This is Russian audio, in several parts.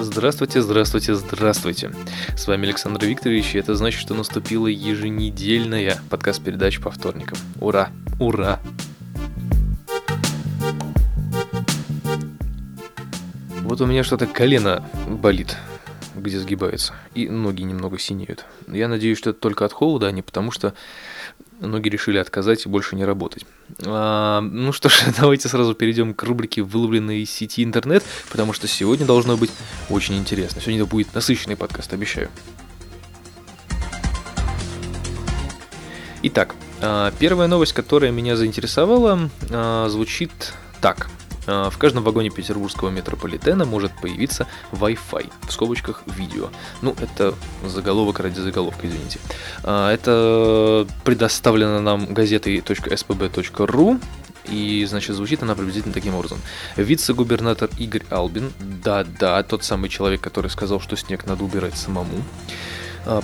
Здравствуйте, здравствуйте, здравствуйте. С вами Александр Викторович, и это значит, что наступила еженедельная подкаст-передача по вторникам. Ура! Ура! Вот у меня что-то колено болит, где сгибается, и ноги немного синеют. Я надеюсь, что это только от холода, а не потому что ноги решили отказать и больше не работать. А, ну что ж, давайте сразу перейдем к рубрике «Выловленные из сети интернет», потому что сегодня должно быть очень интересно. Сегодня это будет насыщенный подкаст, обещаю. Итак, а, первая новость, которая меня заинтересовала, а, звучит так. А, в каждом вагоне петербургского метрополитена может появиться Wi-Fi, в скобочках видео. Ну, это заголовок ради заголовка, извините. А, это предоставлено нам газетой .spb.ru, и, значит, звучит она приблизительно таким образом. Вице-губернатор Игорь Албин, да-да, тот самый человек, который сказал, что снег надо убирать самому,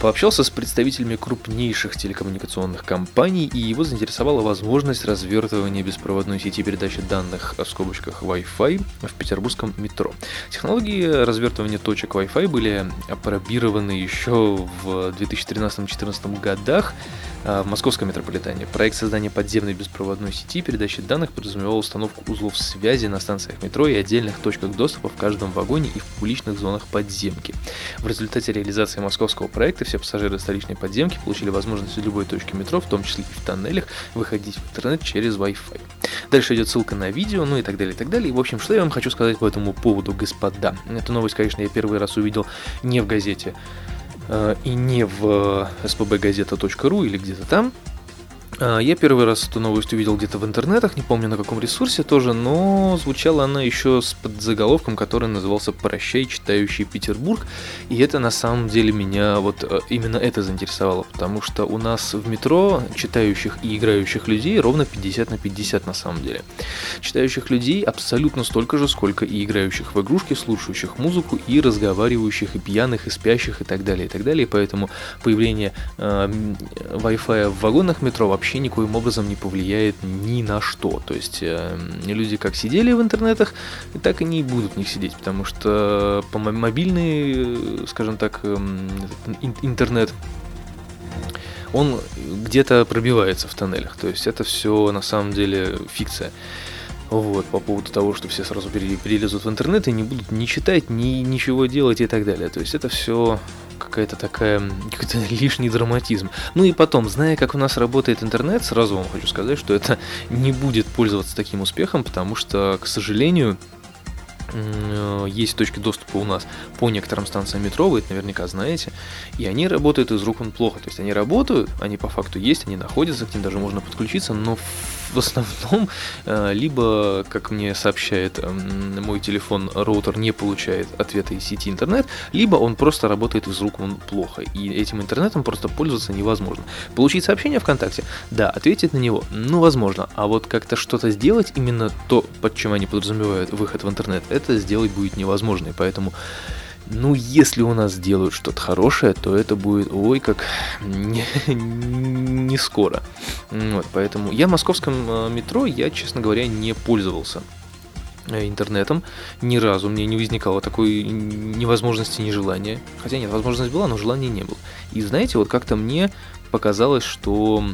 пообщался с представителями крупнейших телекоммуникационных компаний, и его заинтересовала возможность развертывания беспроводной сети передачи данных в скобочках Wi-Fi в петербургском метро. Технологии развертывания точек Wi-Fi были опробированы еще в 2013-2014 годах а, в московском метрополитене. Проект создания подземной беспроводной сети передачи данных подразумевал установку узлов связи на станциях метро и отдельных точках доступа в каждом вагоне и в публичных зонах подземки. В результате реализации московского проекта все пассажиры столичной подземки получили возможность в любой точке метро, в том числе и в тоннелях, выходить в интернет через Wi-Fi. Дальше идет ссылка на видео, ну и так далее, и так далее. И, в общем, что я вам хочу сказать по этому поводу, господа. Эту новость, конечно, я первый раз увидел не в газете Э, и не в spbgazeta.ru или где-то там, я первый раз эту новость увидел где-то в интернетах, не помню на каком ресурсе тоже, но звучала она еще с подзаголовком, который назывался «Прощай, читающий Петербург», и это на самом деле меня вот э, именно это заинтересовало, потому что у нас в метро читающих и играющих людей ровно 50 на 50 на самом деле. Читающих людей абсолютно столько же, сколько и играющих в игрушки, слушающих музыку и разговаривающих, и пьяных, и спящих, и так далее, и так далее, поэтому появление э, Wi-Fi в вагонах метро вообще вообще никоим образом не повлияет ни на что. То есть э, люди как сидели в интернетах, так и не будут в них сидеть, потому что по мобильный, скажем так, э, интернет он где-то пробивается в тоннелях. То есть это все на самом деле фикция. Вот, по поводу того, что все сразу перелезут в интернет и не будут ни читать, ни ничего делать и так далее. То есть это все какая-то такая, какой-то лишний драматизм. Ну и потом, зная, как у нас работает интернет, сразу вам хочу сказать, что это не будет пользоваться таким успехом, потому что, к сожалению, Э, есть точки доступа у нас по некоторым станциям метро, вы это наверняка знаете, и они работают из рук он плохо. То есть они работают, они по факту есть, они находятся, к ним даже можно подключиться, но в основном э, либо, как мне сообщает эм, мой телефон, роутер не получает ответа из сети интернет, либо он просто работает из рук он плохо, и этим интернетом просто пользоваться невозможно. Получить сообщение ВКонтакте? Да, ответить на него? Ну, возможно. А вот как-то что-то сделать, именно то, под чем они подразумевают выход в интернет, это сделать будет невозможно. И поэтому, ну, если у нас сделают что-то хорошее, то это будет, ой, как не, не скоро. Вот, поэтому я в московском э, метро, я, честно говоря, не пользовался э, интернетом. Ни разу мне не возникало такой невозможности, нежелания. Хотя нет, возможность была, но желания не было. И знаете, вот как-то мне показалось, что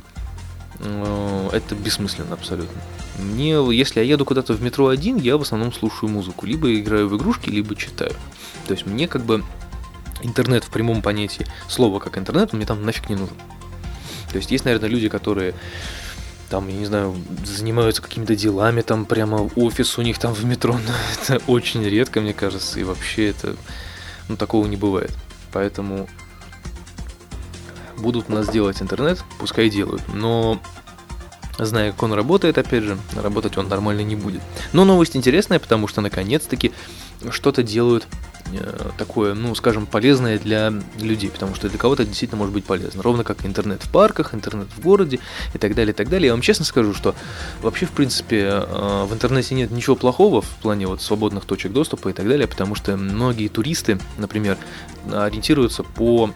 э, это бессмысленно абсолютно. Мне, если я еду куда-то в метро один, я в основном слушаю музыку. Либо играю в игрушки, либо читаю. То есть мне как бы интернет в прямом понятии слова как интернет, мне там нафиг не нужен. То есть есть, наверное, люди, которые там, я не знаю, занимаются какими-то делами, там прямо офис у них там в метро, но это очень редко, мне кажется, и вообще это, ну, такого не бывает. Поэтому будут у нас делать интернет, пускай делают, но зная, как он работает, опять же, работать он нормально не будет. Но новость интересная, потому что наконец-таки что-то делают э, такое, ну, скажем, полезное для людей, потому что для кого-то действительно может быть полезно. Ровно как интернет в парках, интернет в городе и так далее, и так далее. Я вам честно скажу, что вообще, в принципе, э, в интернете нет ничего плохого в плане вот свободных точек доступа и так далее, потому что многие туристы, например, ориентируются по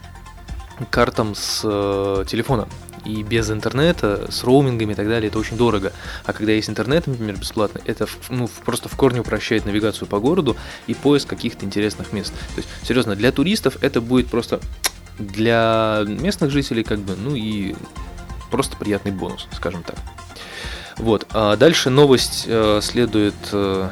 картам с э, телефона И без интернета, с роумингами и так далее, это очень дорого. А когда есть интернет, например, бесплатный, это ну, просто в корне упрощает навигацию по городу и поиск каких-то интересных мест. То есть, серьезно, для туристов это будет просто для местных жителей как бы, ну и просто приятный бонус, скажем так. Вот. А дальше новость э, следует э,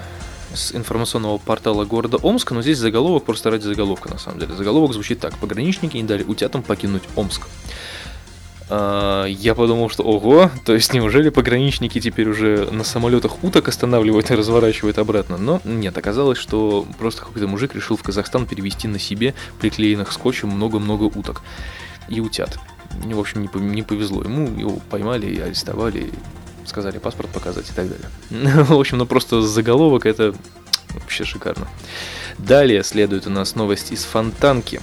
с информационного портала города Омска, но здесь заголовок просто ради заголовка на самом деле. Заголовок звучит так. Пограничники не дали утятам покинуть Омск. А, я подумал, что ого, то есть неужели пограничники теперь уже на самолетах уток останавливают и разворачивают обратно? Но нет, оказалось, что просто какой-то мужик решил в Казахстан перевести на себе приклеенных скотчем много-много уток и утят. В общем, не повезло ему, его поймали и арестовали, сказали паспорт показать и так далее. В общем, ну просто заголовок это вообще шикарно. Далее следует у нас новость из Фонтанки.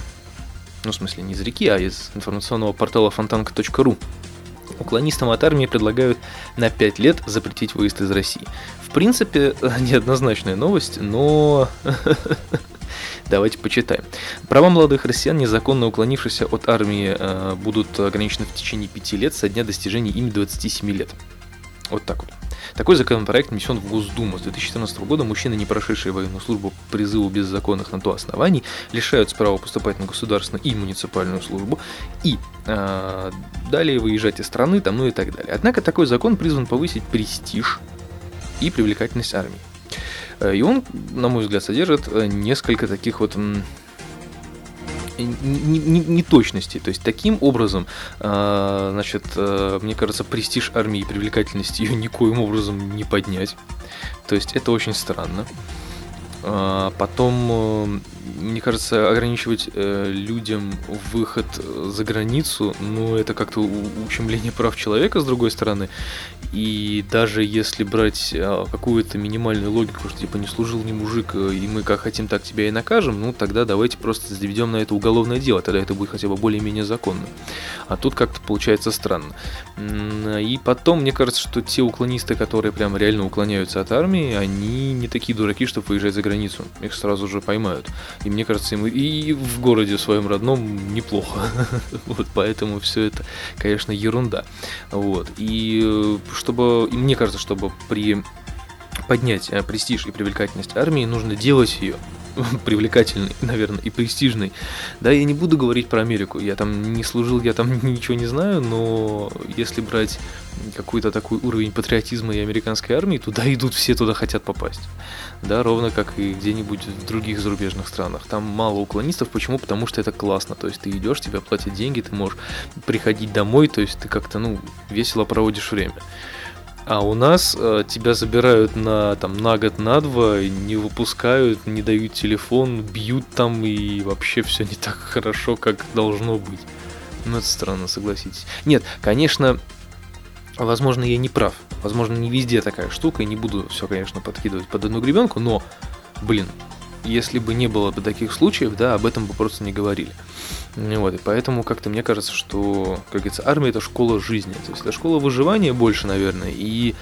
Ну, в смысле, не из реки, а из информационного портала фонтанка.ру. Уклонистам от армии предлагают на 5 лет запретить выезд из России. В принципе, неоднозначная новость, но Давайте почитаем. Права молодых россиян, незаконно уклонившихся от армии, э, будут ограничены в течение 5 лет со дня достижения ими 27 лет. Вот так вот. Такой законопроект внесен в Госдуму. С 2014 года мужчины, не прошедшие военную службу по призыву без законных на то оснований, лишаются права поступать на государственную и муниципальную службу и э, далее выезжать из страны, там, ну и так далее. Однако такой закон призван повысить престиж и привлекательность армии. Э, и он, на мой взгляд, содержит э, несколько таких вот неточности. То есть таким образом, а, значит, э, мне кажется, престиж армии и привлекательность ее никоим образом не поднять. То есть это очень странно. А, потом, мне кажется, ограничивать э, людям выход за границу, ну, это как-то ущемление прав человека, с другой стороны. И даже если брать а, какую-то минимальную логику, что типа не служил ни мужик, э, и мы как хотим, так тебя и накажем, ну тогда давайте просто заведем на это уголовное дело, тогда это будет хотя бы более-менее законно. А тут как-то получается странно. И потом, мне кажется, что те уклонисты, которые прям реально уклоняются от армии, они не такие дураки, чтобы выезжать за границу. Их сразу же поймают. И мне кажется, им и в городе своем родном неплохо. Вот поэтому все это, конечно, ерунда. Вот. И э, чтобы, и мне кажется, чтобы при поднять э, престиж и привлекательность армии, нужно делать ее привлекательной, наверное, и престижной. Да, я не буду говорить про Америку, я там не служил, я там ничего не знаю, но если брать какой-то такой уровень патриотизма и американской армии, туда идут все, туда хотят попасть. Да, ровно как и где-нибудь в других зарубежных странах. Там мало уклонистов, почему? Потому что это классно, то есть ты идешь, тебе платят деньги, ты можешь приходить домой, то есть ты как-то, ну, весело проводишь время. А у нас э, тебя забирают на, там, на год, на два, не выпускают, не дают телефон, бьют там и вообще все не так хорошо, как должно быть. Ну, это странно, согласитесь. Нет, конечно, возможно, я не прав. Возможно, не везде такая штука, и не буду все, конечно, подкидывать под одну гребенку, но, блин, если бы не было бы таких случаев, да, об этом бы просто не говорили. Вот, и поэтому как-то мне кажется, что, как говорится, армия это школа жизни. То есть это школа выживания больше, наверное, и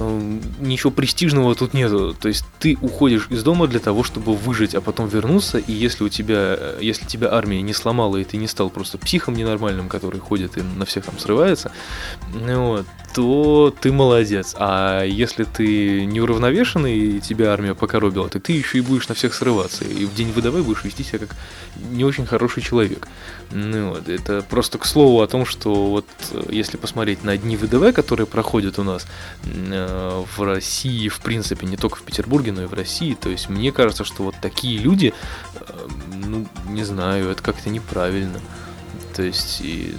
ничего престижного тут нету. То есть ты уходишь из дома для того, чтобы выжить, а потом вернуться, и если у тебя, э, если тебя армия не сломала, и ты не стал просто психом ненормальным, который ходит и на всех там срывается, вот, то ты молодец. А если ты неуравновешенный, и тебя армия покоробила, то ты еще и будешь на всех срываться. И в день выдавай будешь вести себя как не очень хороший человек. Ну вот, это просто к слову о том, что вот э, если посмотреть на дни ВДВ, которые проходят у нас э, в России, в принципе, не только в Петербурге, но и в России, то есть мне кажется, что вот такие люди, э, ну, не знаю, это как-то неправильно. То есть и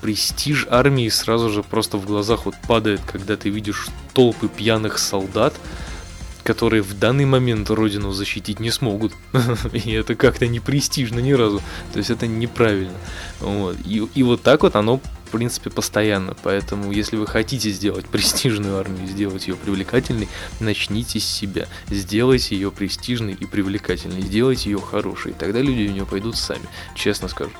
престиж армии сразу же просто в глазах вот падает, когда ты видишь толпы пьяных солдат, которые в данный момент родину защитить не смогут. И это как-то не престижно ни разу. То есть это неправильно. Вот. И, и вот так вот оно в принципе, постоянно. Поэтому, если вы хотите сделать престижную армию, сделать ее привлекательной, начните с себя. Сделайте ее престижной и привлекательной. Сделайте ее хорошей. Тогда люди в нее пойдут сами, честно скажу.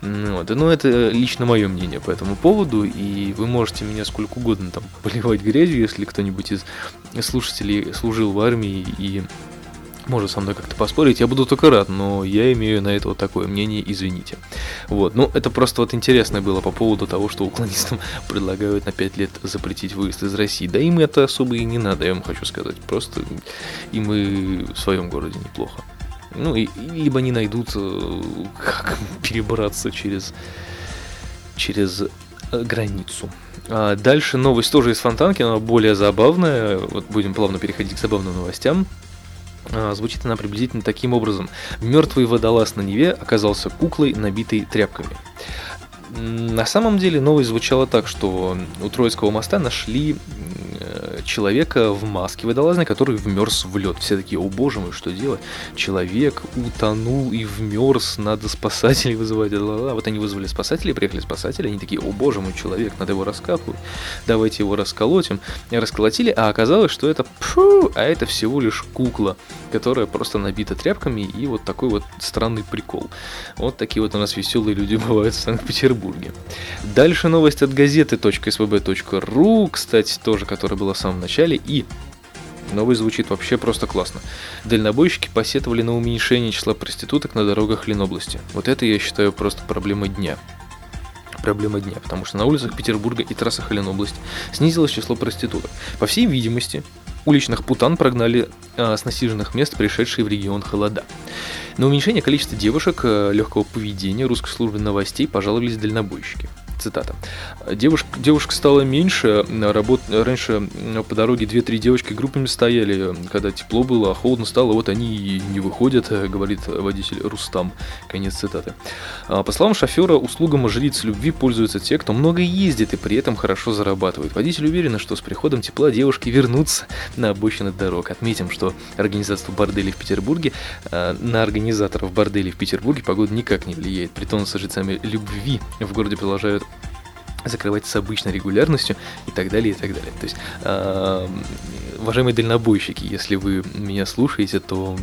Ну вот. Но это лично мое мнение по этому поводу. И вы можете меня сколько угодно там поливать грязью, если кто-нибудь из слушателей служил в армии и может со мной как-то поспорить, я буду только рад, но я имею на это вот такое мнение, извините. Вот, ну это просто вот интересно было по поводу того, что уклонистам предлагают на 5 лет запретить выезд из России. Да им это особо и не надо, я вам хочу сказать. Просто им и в своем городе неплохо. Ну, и, либо они найдут, э, как перебраться через, через э, границу. А дальше новость тоже из Фонтанки, но более забавная. Вот будем плавно переходить к забавным новостям. А, звучит она приблизительно таким образом. Мертвый водолаз на Неве оказался куклой, набитой тряпками. На самом деле новость звучала так, что у Троицкого моста нашли человека в маске водолазной, который вмерз в лед. Все такие, о боже мой, что делать? Человек утонул и вмерз, надо спасателей вызывать. А вот они вызвали спасателей, приехали спасатели, они такие, о боже мой, человек, надо его раскапывать, давайте его расколотим. И расколотили, а оказалось, что это, пфу, а это всего лишь кукла, которая просто набита тряпками и вот такой вот странный прикол. Вот такие вот у нас веселые люди бывают в Санкт-Петербурге. Дальше новость от газеты .svb.ru, кстати, тоже, которая была в самом начале, и Новый звучит вообще просто классно. Дальнобойщики посетовали на уменьшение числа проституток на дорогах Ленобласти. Вот это я считаю просто проблемой дня. Проблема дня, потому что на улицах Петербурга и трассах Ленобласти снизилось число проституток. По всей видимости, уличных путан прогнали э, с насиженных мест пришедшие в регион холода. На уменьшение количества девушек э, легкого поведения русской службы новостей пожаловались дальнобойщики. Цитата. Девушка, девушка стала меньше, работ, раньше по дороге 2-3 девочки группами стояли, когда тепло было, а холодно стало, вот они и не выходят, говорит водитель Рустам. Конец цитаты. А, по словам шофера, услугам жриц любви пользуются те, кто много ездит и при этом хорошо зарабатывает. Водитель уверен, что с приходом тепла девушки вернутся на обочины дорог. Отметим, что организация борделей в Петербурге, а, на организаторов борделей в Петербурге погода никак не влияет. Притом с жрецами любви в городе продолжают закрывать с обычной регулярностью и так далее, и так далее. То есть, э, уважаемые дальнобойщики, если вы меня слушаете, то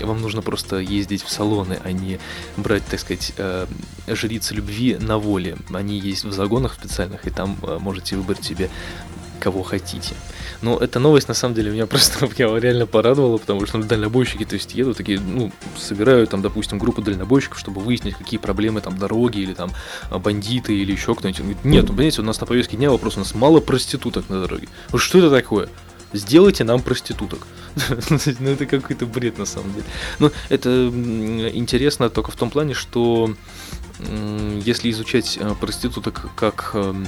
вам нужно просто ездить в салоны, а не брать, так сказать, э, жриц любви на воле. Они есть в загонах специальных, и там э, можете выбрать себе кого хотите. Но эта новость, на самом деле, меня просто меня реально порадовала, потому что ну, дальнобойщики, то есть, едут такие, ну, собирают там, допустим, группу дальнобойщиков, чтобы выяснить, какие проблемы там дороги или там а, бандиты или еще кто-нибудь. Нет, ну, понимаете, у нас на повестке дня вопрос, у нас мало проституток на дороге. Ну, что это такое? Сделайте нам проституток. ну, это какой-то бред, на самом деле. Но это интересно только в том плане, что если изучать а, проституток как эм,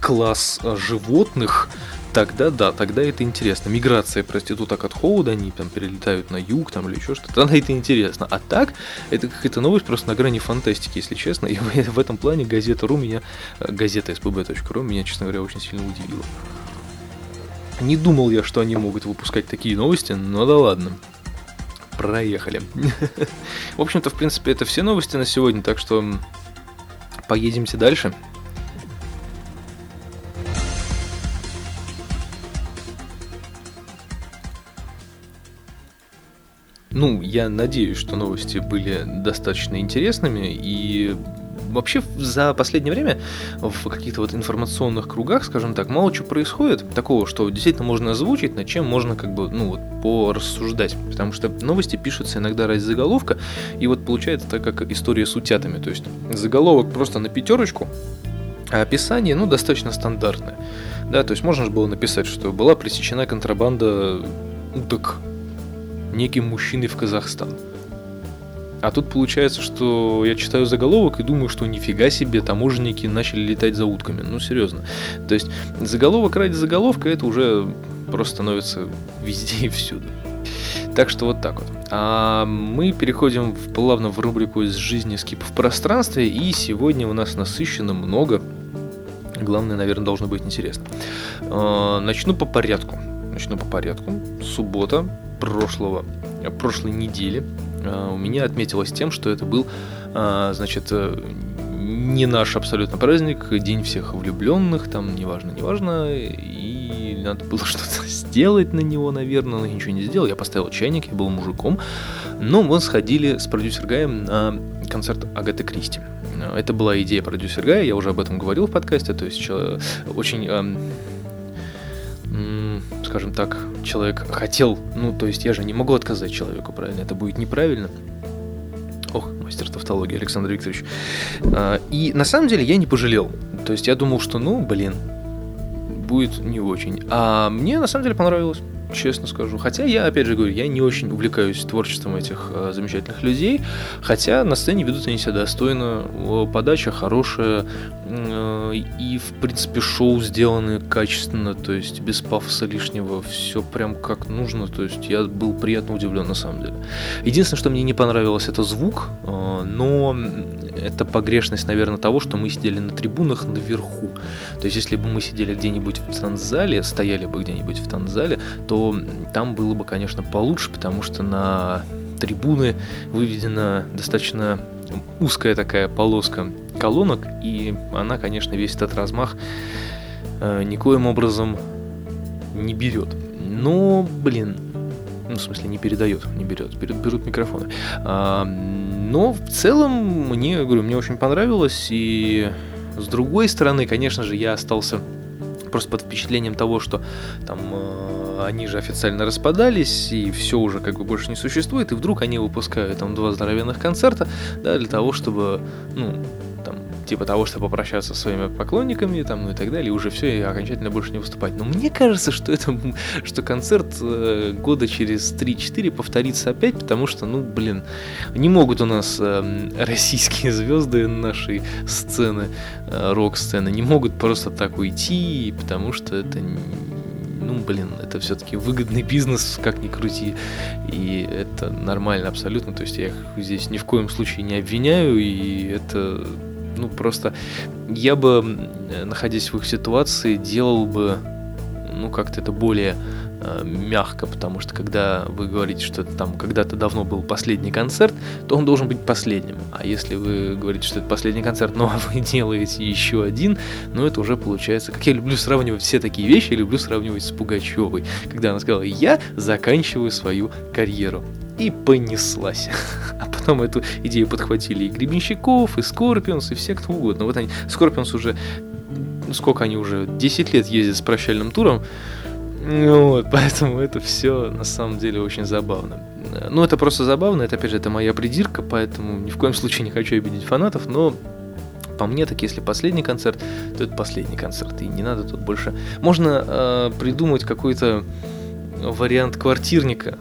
класс а, животных, тогда да, тогда это интересно. Миграция проституток от холода, они там перелетают на юг там или еще что-то, тогда это интересно. А так, это какая-то новость просто на грани фантастики, если честно. И в этом плане газета РУ меня, э, газета spb.ru меня, честно говоря, очень сильно удивила. Не думал я, что они могут выпускать такие новости, но да ладно. Проехали. В общем-то, в принципе, это все новости на сегодня, так что поедемте дальше. Ну, я надеюсь, что новости были достаточно интересными и вообще за последнее время в каких-то вот информационных кругах, скажем так, мало чего происходит такого, что действительно можно озвучить, над чем можно как бы, ну вот, порассуждать. Потому что новости пишутся иногда ради заголовка, и вот получается так, как история с утятами. То есть заголовок просто на пятерочку, а описание, ну, достаточно стандартное. Да, то есть можно же было написать, что была пресечена контрабанда уток неким мужчиной в Казахстан. А тут получается, что я читаю заголовок и думаю, что нифига себе, таможенники начали летать за утками. Ну, серьезно. То есть заголовок ради заголовка это уже просто становится везде и всюду. Так что вот так вот. А мы переходим в, плавно в рубрику из жизни скип в пространстве. И сегодня у нас насыщенно много. Главное, наверное, должно быть интересно. А, начну по порядку. Начну по порядку. Суббота, прошлого, прошлой недели а, у меня отметилось тем, что это был, а, значит, э, не наш абсолютно праздник, день всех влюбленных, там неважно, неважно, и надо было что-то сделать на него, наверное, но я ничего не сделал, я поставил чайник, я был мужиком, но мы сходили с продюсер Гаем на концерт Агаты Кристи. Это была идея продюсер Гая, я уже об этом говорил в подкасте, то есть очень скажем так, человек хотел, ну, то есть я же не могу отказать человеку, правильно? Это будет неправильно. Ох, мастер тавтологии Александр Викторович. А, и на самом деле я не пожалел. То есть я думал, что, ну, блин, будет не очень. А мне на самом деле понравилось честно скажу. Хотя я, опять же говорю, я не очень увлекаюсь творчеством этих э, замечательных людей, хотя на сцене ведут они себя достойно, подача хорошая, э, и, в принципе, шоу сделаны качественно, то есть без пафоса лишнего, все прям как нужно, то есть я был приятно удивлен на самом деле. Единственное, что мне не понравилось, это звук, э, но это погрешность, наверное, того, что мы сидели на трибунах наверху. То есть, если бы мы сидели где-нибудь в танзале, стояли бы где-нибудь в танзале, то там было бы, конечно, получше, потому что на трибуны выведена достаточно узкая такая полоска колонок, и она, конечно, весь этот размах э, никоим образом не берет. Но, блин, ну, в смысле, не передает, не берет, берут, берут микрофоны. А, но в целом мне, говорю, мне очень понравилось, и с другой стороны, конечно же, я остался просто под впечатлением того, что там э, они же официально распадались, и все уже как бы больше не существует, и вдруг они выпускают там два здоровенных концерта, да, для того, чтобы, ну, типа того, чтобы попрощаться со своими поклонниками, там, ну и так далее, и уже все, и окончательно больше не выступать. Но мне кажется, что это, что концерт э, года через 3-4 повторится опять, потому что, ну, блин, не могут у нас э, российские звезды нашей сцены, э, рок-сцены, не могут просто так уйти, потому что это ну, блин, это все-таки выгодный бизнес, как ни крути, и это нормально абсолютно, то есть я их здесь ни в коем случае не обвиняю, и это ну, просто я бы, находясь в их ситуации, делал бы, ну, как-то это более э, мягко, потому что когда вы говорите, что это там когда-то давно был последний концерт, то он должен быть последним. А если вы говорите, что это последний концерт, но вы делаете еще один, ну это уже получается, как я люблю сравнивать все такие вещи, я люблю сравнивать с Пугачевой, когда она сказала, я заканчиваю свою карьеру и понеслась. А потом эту идею подхватили и Гребенщиков, и Скорпионс, и все кто угодно. Вот они, Скорпионс уже, ну, сколько они уже, 10 лет ездят с прощальным туром, вот, поэтому это все на самом деле очень забавно. Ну, это просто забавно, это опять же, это моя придирка, поэтому ни в коем случае не хочу обидеть фанатов, но по мне, так если последний концерт, то это последний концерт, и не надо тут больше. Можно э, придумать какой-то вариант квартирника,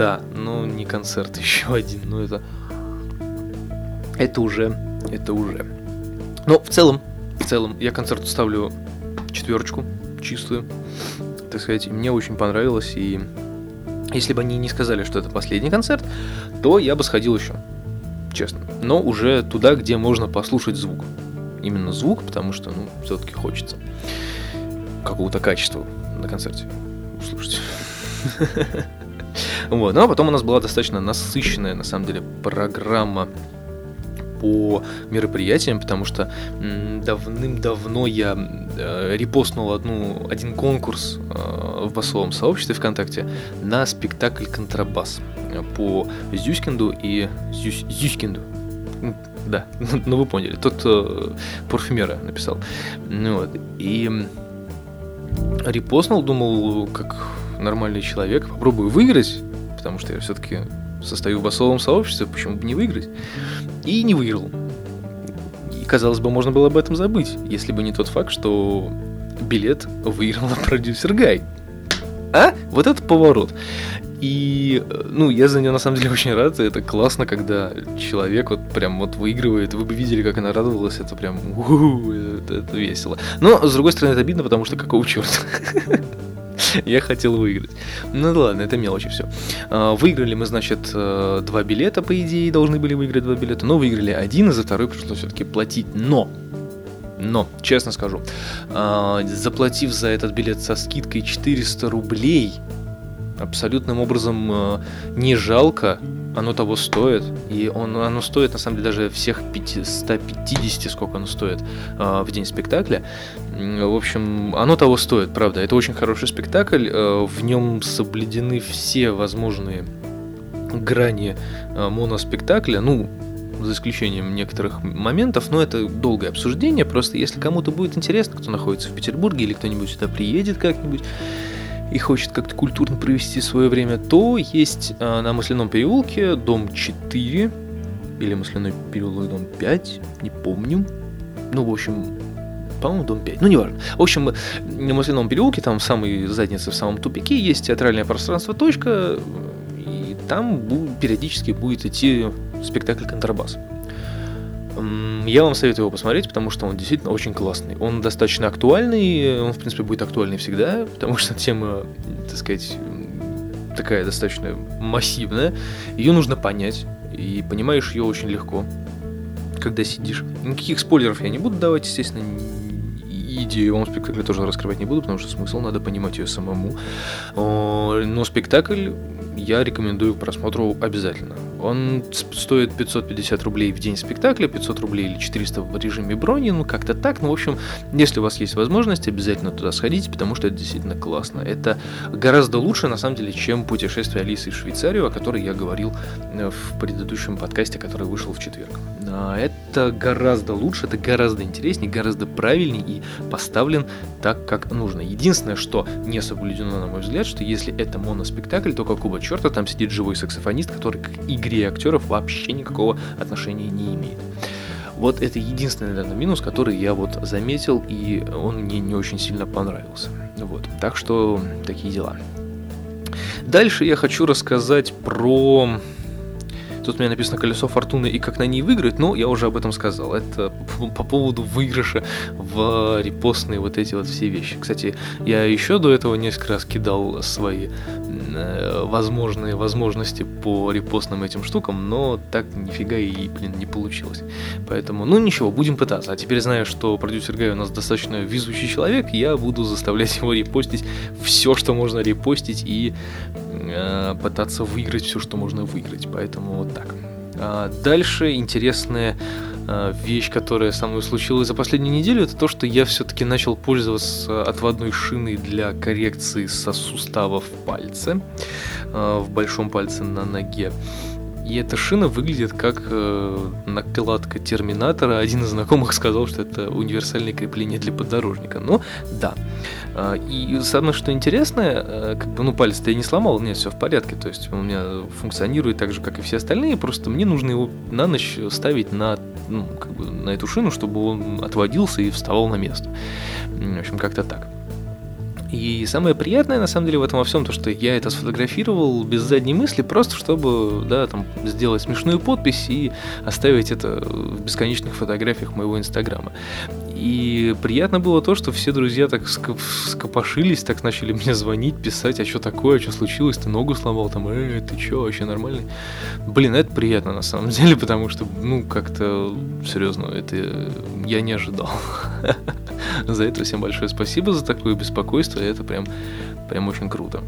да, но не концерт еще один, но это... Это уже, это уже. Но в целом, в целом, я концерту ставлю четверочку, чистую, так сказать, мне очень понравилось, и если бы они не сказали, что это последний концерт, то я бы сходил еще, честно. Но уже туда, где можно послушать звук. Именно звук, потому что, ну, все-таки хочется какого-то качества на концерте услышать. Вот. Ну а потом у нас была достаточно насыщенная, на самом деле, программа по мероприятиям, потому что давным-давно я э, репостнул одну, один конкурс э, в басовом сообществе ВКонтакте на спектакль «Контрабас» по Зюськинду и Зюсь, Зюськинду. Да, ну вы поняли, тот э, парфюмера написал. Ну, вот. И репостнул, думал, как нормальный человек, попробую выиграть потому что я все-таки состою в басовом сообществе, почему бы не выиграть? И не выиграл. И, казалось бы, можно было об этом забыть, если бы не тот факт, что билет выиграл продюсер Гай. А? Вот это поворот. И, ну, я за нее на самом деле очень рад. Это классно, когда человек вот прям вот выигрывает. Вы бы видели, как она радовалась. Это прям, это, это весело. Но, с другой стороны, это обидно, потому что какого черта? Я хотел выиграть. Ну ладно, это мелочи все. А, выиграли мы, значит, э, два билета, по идее, должны были выиграть два билета, но выиграли один, и за второй пришлось все-таки платить. Но но, честно скажу, а, заплатив за этот билет со скидкой 400 рублей, абсолютным образом э, не жалко, оно того стоит, и он, оно стоит на самом деле даже всех 150, сколько оно стоит э, в день спектакля. В общем, оно того стоит, правда. Это очень хороший спектакль, э, в нем соблюдены все возможные грани э, моноспектакля, ну, за исключением некоторых моментов, но это долгое обсуждение, просто если кому-то будет интересно, кто находится в Петербурге или кто-нибудь сюда приедет как-нибудь, и хочет как-то культурно провести свое время, то есть э, на Масляном переулке дом 4 или Масляной переулок дом 5, не помню. Ну, в общем, по-моему, дом 5, ну не важно. В общем, на Масляном переулке, там в самой заднице, в самом тупике, есть театральное пространство «Точка», и там периодически будет идти спектакль «Контрабас». Я вам советую его посмотреть, потому что он действительно очень классный. Он достаточно актуальный, он, в принципе, будет актуальный всегда, потому что тема, так сказать, такая достаточно массивная. Ее нужно понять, и понимаешь ее очень легко, когда сидишь. Никаких спойлеров я не буду давать, естественно, идею вам спектакля тоже раскрывать не буду, потому что смысл надо понимать ее самому. Но спектакль я рекомендую просмотру обязательно. Он стоит 550 рублей в день спектакля, 500 рублей или 400 в режиме брони, ну как-то так. Ну, в общем, если у вас есть возможность, обязательно туда сходите, потому что это действительно классно. Это гораздо лучше, на самом деле, чем путешествие Алисы в Швейцарию, о которой я говорил э, в предыдущем подкасте, который вышел в четверг. А, это гораздо лучше, это гораздо интереснее, гораздо правильнее и поставлен так, как нужно. Единственное, что не соблюдено, на мой взгляд, что если это моноспектакль, то какого черта там сидит живой саксофонист, который к игре актеров вообще никакого отношения не имеет. Вот это единственный, наверное, минус, который я вот заметил, и он мне не очень сильно понравился. Вот. Так что такие дела. Дальше я хочу рассказать про Тут у меня написано колесо фортуны и как на ней выиграть, но я уже об этом сказал. Это по поводу выигрыша в репостные вот эти вот все вещи. Кстати, я еще до этого несколько раз кидал свои э, возможные возможности по репостным этим штукам, но так нифига и, блин, не получилось. Поэтому, ну ничего, будем пытаться. А теперь знаю, что продюсер Гай у нас достаточно везучий человек, я буду заставлять его репостить все, что можно репостить и э, пытаться выиграть все, что можно выиграть. Поэтому вот так. А дальше интересная а, вещь, которая со мной случилась за последнюю неделю, это то, что я все-таки начал пользоваться отводной шиной для коррекции со суставов пальца а, в большом пальце на ноге. И эта шина выглядит как э, накладка терминатора. Один из знакомых сказал, что это универсальное крепление для поддорожника. Ну, да. Э, и самое что интересное, э, как бы, ну, палец-то я не сломал, нет, все в порядке. То есть у меня функционирует так же, как и все остальные. Просто мне нужно его на ночь ставить на, ну, как бы, на эту шину, чтобы он отводился и вставал на место. В общем, как-то так. И самое приятное, на самом деле, в этом во всем, то, что я это сфотографировал без задней мысли, просто чтобы, да, там, сделать смешную подпись и оставить это в бесконечных фотографиях моего инстаграма. И приятно было то, что все друзья так скопошились, так начали мне звонить, писать, а что такое, что случилось, ты ногу сломал, там, э, ты что, вообще нормальный? Блин, это приятно на самом деле, потому что, ну, как-то, серьезно, это я не ожидал. За это всем большое спасибо за такое беспокойство, это прям, прям очень круто.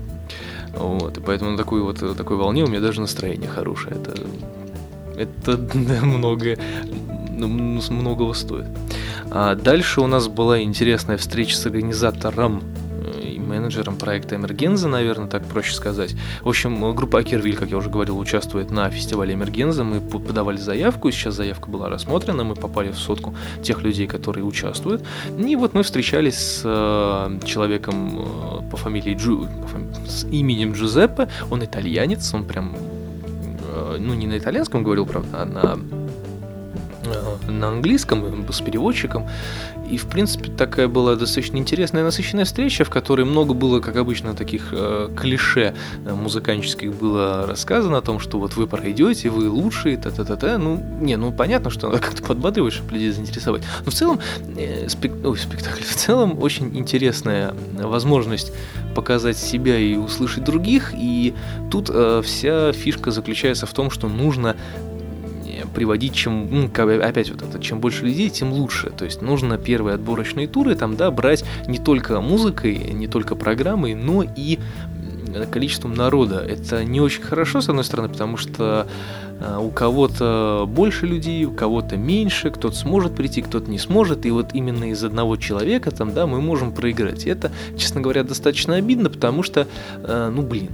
Вот, и поэтому на такой вот такой волне у меня даже настроение хорошее. Это, это да, много, многого стоит. А дальше у нас была интересная встреча с организатором менеджером проекта Эмергенза, наверное, так проще сказать. В общем, группа Акервиль, как я уже говорил, участвует на фестивале Эмергенза. Мы подавали заявку, сейчас заявка была рассмотрена, мы попали в сотку тех людей, которые участвуют. И вот мы встречались с э, человеком э, по фамилии Джу, с именем Джузеппе. Он итальянец, он прям, э, ну не на итальянском говорил, правда, а на на английском, с переводчиком. И, в принципе, такая была достаточно интересная, насыщенная встреча, в которой много было, как обычно, таких э, клише э, музыканческих было рассказано о том, что вот вы пройдете, вы лучшие, та-та-та-та. Ну, не, ну понятно, что надо как-то подбадривать, чтобы людей заинтересовать. Но в целом, э, спек... Ой, спектакль, в целом очень интересная возможность показать себя и услышать других. И тут э, вся фишка заключается в том, что нужно приводить, чем, ну, опять вот это, чем больше людей, тем лучше. То есть нужно первые отборочные туры там, да, брать не только музыкой, не только программой, но и количеством народа. Это не очень хорошо, с одной стороны, потому что э, у кого-то больше людей, у кого-то меньше, кто-то сможет прийти, кто-то не сможет, и вот именно из одного человека там, да, мы можем проиграть. И это, честно говоря, достаточно обидно, потому что, э, ну, блин,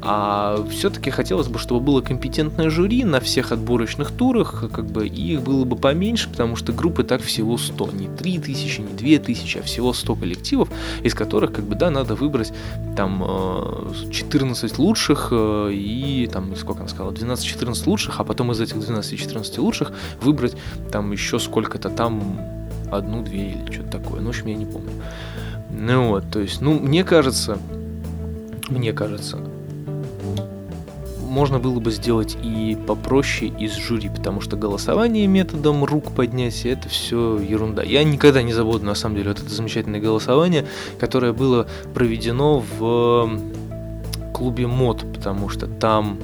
А все-таки хотелось бы, чтобы было компетентное жюри на всех отборочных турах, как бы их было бы поменьше, потому что группы так всего 100, не 3000, не 2000, а всего 100 коллективов, из которых, как бы, да, надо выбрать там 14 э, лучших э, и там, сколько она сказала, 12-14 лучших, а потом из этих 12-14 лучших выбрать там еще сколько-то там одну-две или что-то такое. Ну, в общем, я не помню. Ну вот, то есть, ну, мне кажется, мне кажется, можно было бы сделать и попроще из жюри, потому что голосование методом рук поднятия это все ерунда. Я никогда не забуду, на самом деле, вот это замечательное голосование, которое было проведено в клубе мод, потому что там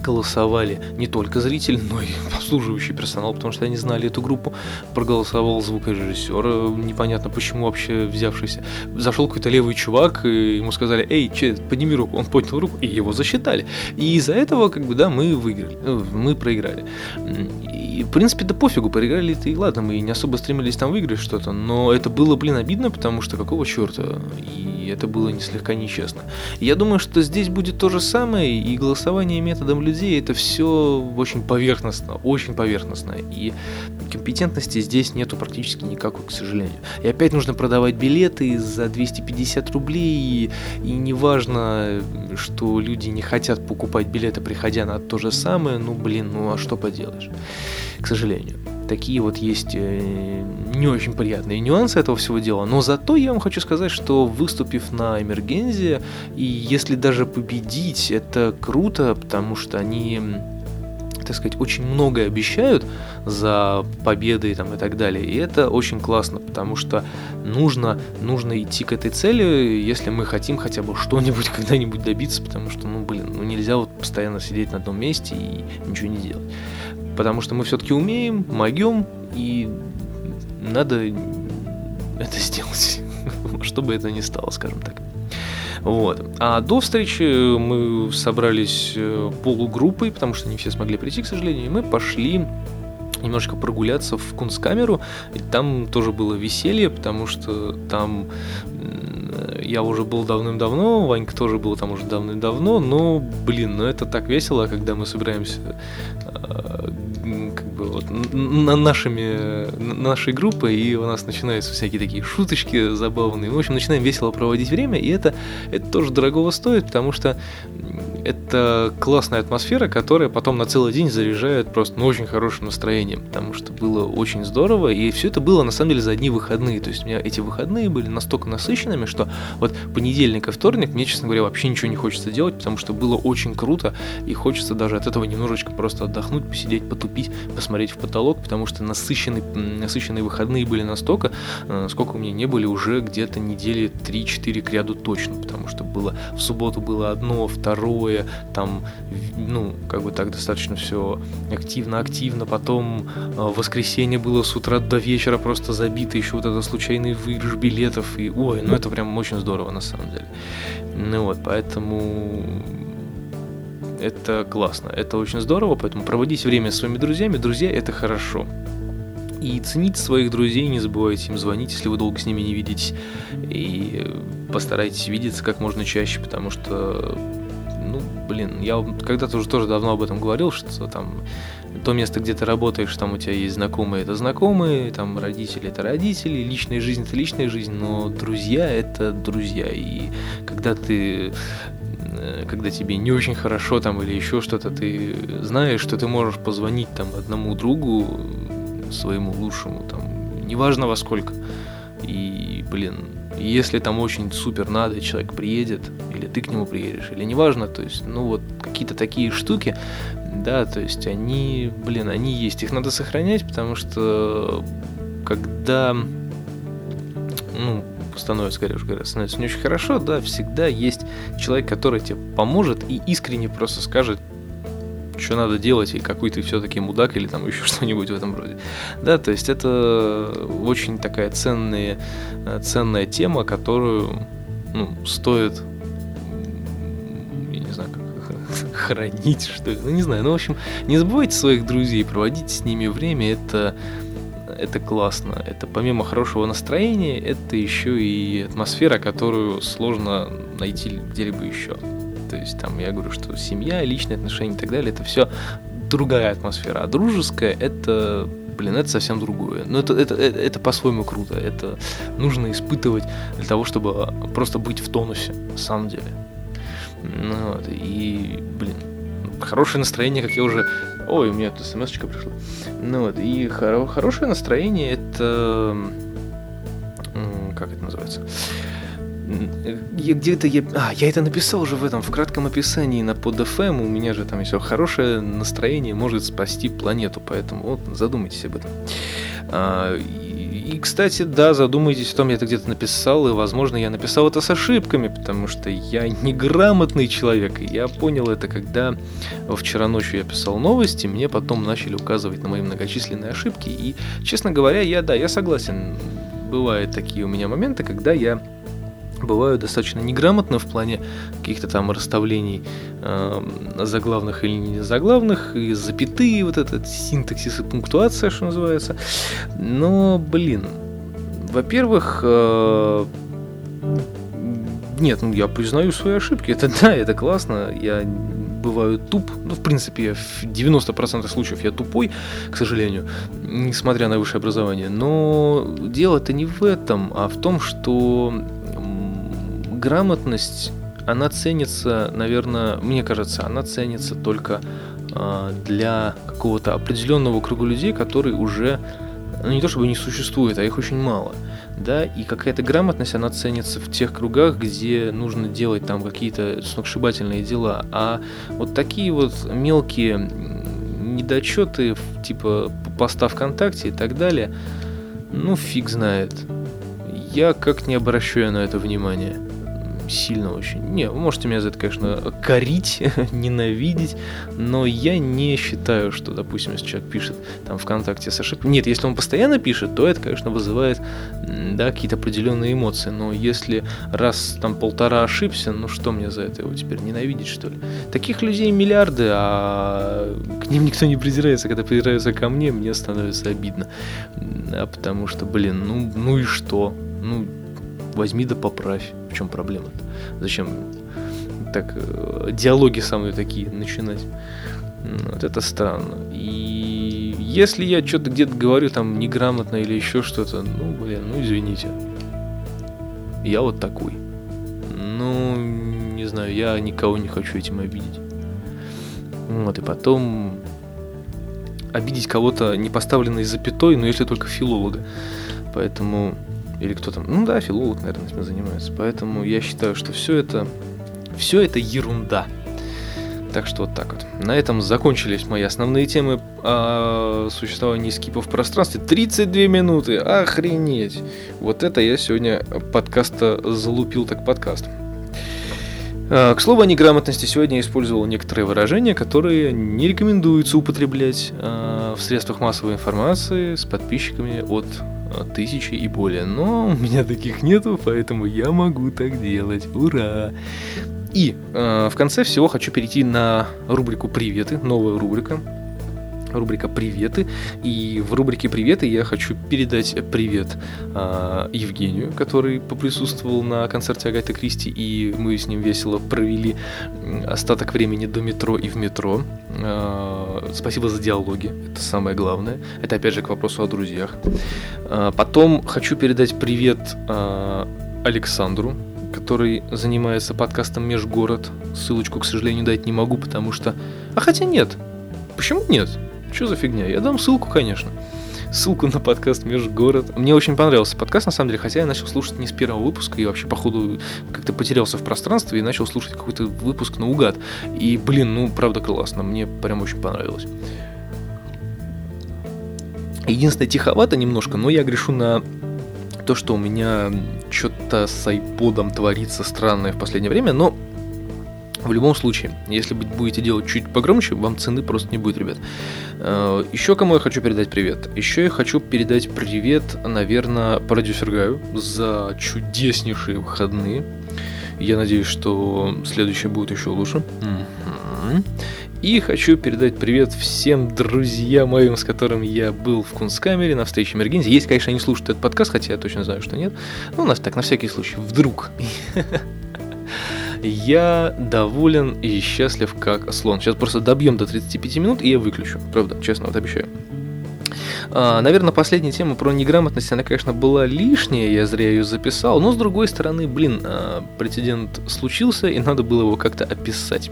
голосовали не только зрители, но и обслуживающий персонал, потому что они знали эту группу. Проголосовал звукорежиссер, непонятно почему вообще взявшийся. Зашел какой-то левый чувак, и ему сказали, эй, че, подними руку. Он поднял руку, и его засчитали. И из-за этого, как бы, да, мы выиграли, э, мы проиграли. И, в принципе, да пофигу, проиграли это и ладно, мы не особо стремились там выиграть что-то, но это было, блин, обидно, потому что какого черта? И это было не слегка нечестно. Я думаю, что здесь будет то же самое, и голосование методом людей это все очень поверхностно, очень поверхностно. И компетентности здесь нету практически никакой, к сожалению. И опять нужно продавать билеты за 250 рублей, и, и неважно, что люди не хотят покупать билеты, приходя на то же самое, ну блин, ну а что поделаешь, к сожалению такие вот есть э, не очень приятные нюансы этого всего дела. Но зато я вам хочу сказать, что выступив на Эмергензе, и если даже победить, это круто, потому что они так сказать, очень многое обещают за победы там, и так далее. И это очень классно, потому что нужно, нужно идти к этой цели, если мы хотим хотя бы что-нибудь когда-нибудь добиться, потому что, ну, блин, ну нельзя вот постоянно сидеть на одном месте и ничего не делать. Потому что мы все-таки умеем, могем, и надо это сделать, что бы это ни стало, скажем так. Вот. А до встречи мы собрались э, полугруппой, потому что не все смогли прийти, к сожалению, и мы пошли немножко прогуляться в Кунсткамеру, и там тоже было веселье, потому что там я уже был давным-давно, Ванька тоже был там уже давным-давно, но, блин, ну это так весело, когда мы собираемся э, как бы вот на нашими, на нашей группой, и у нас начинаются всякие такие шуточки забавные. В общем, начинаем весело проводить время, и это, это тоже дорогого стоит, потому что это классная атмосфера, которая потом на целый день заряжает просто ну, очень хорошим настроением, потому что было очень здорово, и все это было на самом деле за одни выходные, то есть у меня эти выходные были настолько насыщенными, что вот понедельник и вторник мне, честно говоря, вообще ничего не хочется делать, потому что было очень круто, и хочется даже от этого немножечко просто отдохнуть, посидеть, потупить, посмотреть в потолок, потому что насыщенные, насыщенные выходные были настолько, э, сколько у меня не были уже где-то недели 3-4 к ряду точно, потому что было в субботу было одно, второе, там, ну, как бы так достаточно все активно-активно, потом э, воскресенье было с утра до вечера просто забито, еще вот это случайный выигрыш билетов, и, ой, ну это прям очень здорово на самом деле. Ну вот, поэтому это классно, это очень здорово, поэтому проводить время с своими друзьями, друзья, это хорошо. И цените своих друзей, не забывайте им звонить, если вы долго с ними не видитесь. И постарайтесь видеться как можно чаще, потому что ну, блин, я когда-то уже тоже давно об этом говорил, что там то место, где ты работаешь, там у тебя есть знакомые, это знакомые, там родители, это родители, личная жизнь, это личная жизнь, но друзья, это друзья. И когда ты когда тебе не очень хорошо там или еще что-то, ты знаешь, что ты можешь позвонить там одному другу, своему лучшему, там, неважно во сколько. И, блин, если там очень супер надо, человек приедет, или ты к нему приедешь, или неважно, то есть, ну вот какие-то такие штуки, да, то есть они, блин, они есть, их надо сохранять, потому что когда, ну, становится, скорее говоря, становится не очень хорошо, да, всегда есть человек, который тебе поможет и искренне просто скажет, что надо делать, и какой ты все-таки мудак, или там еще что-нибудь в этом роде. Да, то есть это очень такая ценная, ценная тема, которую ну, стоит я не знаю, хранить, что ли. Ну, не знаю. Ну, в общем, не забывайте своих друзей, проводите с ними время. Это, это классно. Это помимо хорошего настроения, это еще и атмосфера, которую сложно найти где-либо еще. То есть там я говорю, что семья, личные отношения и так далее, это все другая атмосфера. А дружеская это блин, это совсем другое. Но это, это, это, это по-своему круто. Это нужно испытывать для того, чтобы просто быть в тонусе, на самом деле. Ну, вот, и, блин, хорошее настроение, как я уже... Ой, у меня тут смс пришла. Ну вот, и хоро... хорошее настроение это... Как это называется? Я где-то я... А, я это написал уже в этом, в кратком описании на под FM. У меня же там все хорошее настроение может спасти планету, поэтому вот задумайтесь об этом. А, и, кстати, да, задумайтесь о том, я это где-то написал, и, возможно, я написал это с ошибками, потому что я неграмотный человек, и я понял это, когда вчера ночью я писал новости, мне потом начали указывать на мои многочисленные ошибки, и, честно говоря, я, да, я согласен, бывают такие у меня моменты, когда я бываю достаточно неграмотно в плане каких-то там расставлений э, заглавных или не заглавных, и запятые, вот этот синтаксис и пунктуация, что называется. Но, блин, во-первых, э, нет, ну я признаю свои ошибки, это да, это классно, я бываю туп, ну, в принципе, в 90% случаев я тупой, к сожалению, несмотря на высшее образование, но дело-то не в этом, а в том, что грамотность, она ценится, наверное, мне кажется, она ценится только э, для какого-то определенного круга людей, который уже, ну не то чтобы не существует, а их очень мало. Да, и какая-то грамотность, она ценится в тех кругах, где нужно делать там какие-то сногсшибательные дела. А вот такие вот мелкие недочеты, типа поста ВКонтакте и так далее, ну фиг знает. Я как не обращаю на это сильно очень. Не, вы можете меня за это, конечно, корить, ненавидеть, но я не считаю, что, допустим, если человек пишет там ВКонтакте с ошибкой. Нет, если он постоянно пишет, то это, конечно, вызывает, да, какие-то определенные эмоции. Но если раз там полтора ошибся, ну что мне за это его теперь ненавидеть, что ли? Таких людей миллиарды, а к ним никто не придирается. Когда придираются ко мне, мне становится обидно. А потому что, блин, ну, ну и что? Ну, возьми да поправь. В чем проблема-то? Зачем так э, диалоги со мной такие начинать? Вот это странно. И если я что-то где-то говорю там неграмотно или еще что-то, ну, блин, ну извините. Я вот такой. Ну, не знаю, я никого не хочу этим обидеть. Вот, и потом обидеть кого-то не поставленной запятой, но если только филолога. Поэтому или кто там, ну да, филолог, наверное, этим занимается. Поэтому я считаю, что все это, все это ерунда. Так что вот так вот. На этом закончились мои основные темы о существовании скипов в пространстве. 32 минуты, охренеть. Вот это я сегодня подкаста залупил так подкаст. А, к слову о неграмотности, сегодня я использовал некоторые выражения, которые не рекомендуется употреблять а, в средствах массовой информации с подписчиками от тысячи и более. Но у меня таких нету, поэтому я могу так делать. Ура! И э, в конце всего хочу перейти на рубрику «Приветы», новая рубрика, рубрика «Приветы». И в рубрике «Приветы» я хочу передать привет э, Евгению, который поприсутствовал на концерте Агаты Кристи, и мы с ним весело провели остаток времени до метро и в метро. Э, спасибо за диалоги, это самое главное. Это опять же к вопросу о друзьях. Э, потом хочу передать привет э, Александру, который занимается подкастом Межгород. Ссылочку, к сожалению, дать не могу, потому что... А хотя нет. Почему нет? Что за фигня? Я дам ссылку, конечно. Ссылку на подкаст Межгород. Мне очень понравился подкаст, на самом деле, хотя я начал слушать не с первого выпуска, и вообще, походу, как-то потерялся в пространстве и начал слушать какой-то выпуск наугад. И, блин, ну, правда, классно. Мне прям очень понравилось. Единственное, тиховато немножко, но я грешу на то, что у меня что-то с айподом творится странное в последнее время, но в любом случае, если будете делать чуть погромче, вам цены просто не будет, ребят. Э, Еще кому я хочу передать привет? Еще я хочу передать привет, наверное, продюсер Гаю за чудеснейшие выходные. Я надеюсь, что следующие будут еще лучше. И хочу передать привет всем друзьям моим, с которыми я был в Кунсткамере на встрече Мергензи. Есть, конечно, они слушают этот подкаст, хотя я точно знаю, что нет. Ну, у нас так, на всякий случай, вдруг. Я доволен и счастлив, как слон. Сейчас просто добьем до 35 минут, и я выключу. Правда, честно, вот обещаю. А, наверное, последняя тема про неграмотность, она, конечно, была лишняя, я зря ее записал, но с другой стороны, блин, а, прецедент случился, и надо было его как-то описать.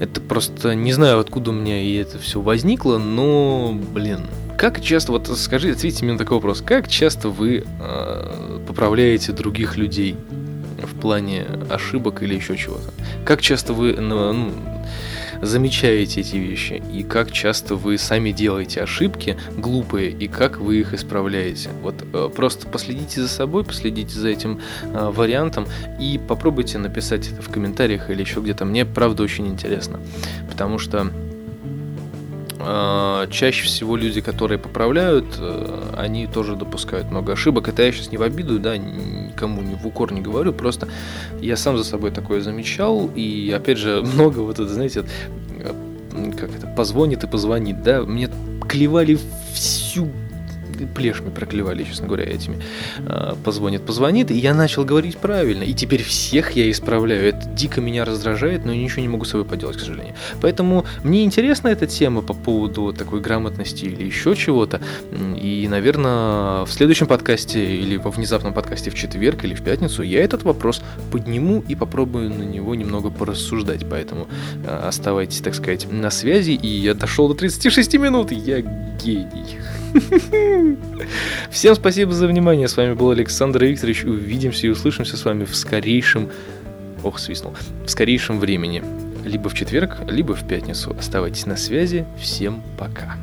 Это просто не знаю, откуда у меня и это все возникло, но, блин, как часто, вот скажи, ответьте мне на такой вопрос, как часто вы э, поправляете других людей в плане ошибок или еще чего-то? Как часто вы ну, замечаете эти вещи, и как часто вы сами делаете ошибки глупые, и как вы их исправляете. Вот э, просто последите за собой, последите за этим э, вариантом, и попробуйте написать это в комментариях или еще где-то. Мне правда очень интересно, потому что чаще всего люди, которые поправляют, они тоже допускают много ошибок. Это я сейчас не в обиду, да, никому ни в укор не говорю, просто я сам за собой такое замечал, и опять же много вот это, знаете, как это, позвонит и позвонит, да, мне клевали всю плешми проклевали, честно говоря, этими. А, позвонит, позвонит, и я начал говорить правильно. И теперь всех я исправляю. Это дико меня раздражает, но ничего не могу с собой поделать, к сожалению. Поэтому мне интересна эта тема по поводу такой грамотности или еще чего-то. И, наверное, в следующем подкасте или во внезапном подкасте в четверг или в пятницу я этот вопрос подниму и попробую на него немного порассуждать. Поэтому а, оставайтесь, так сказать, на связи. И я дошел до 36 минут. Я гений. Всем спасибо за внимание. С вами был Александр Викторович. Увидимся и услышимся с вами в скорейшем... Ох, свистнул. В скорейшем времени. Либо в четверг, либо в пятницу. Оставайтесь на связи. Всем пока.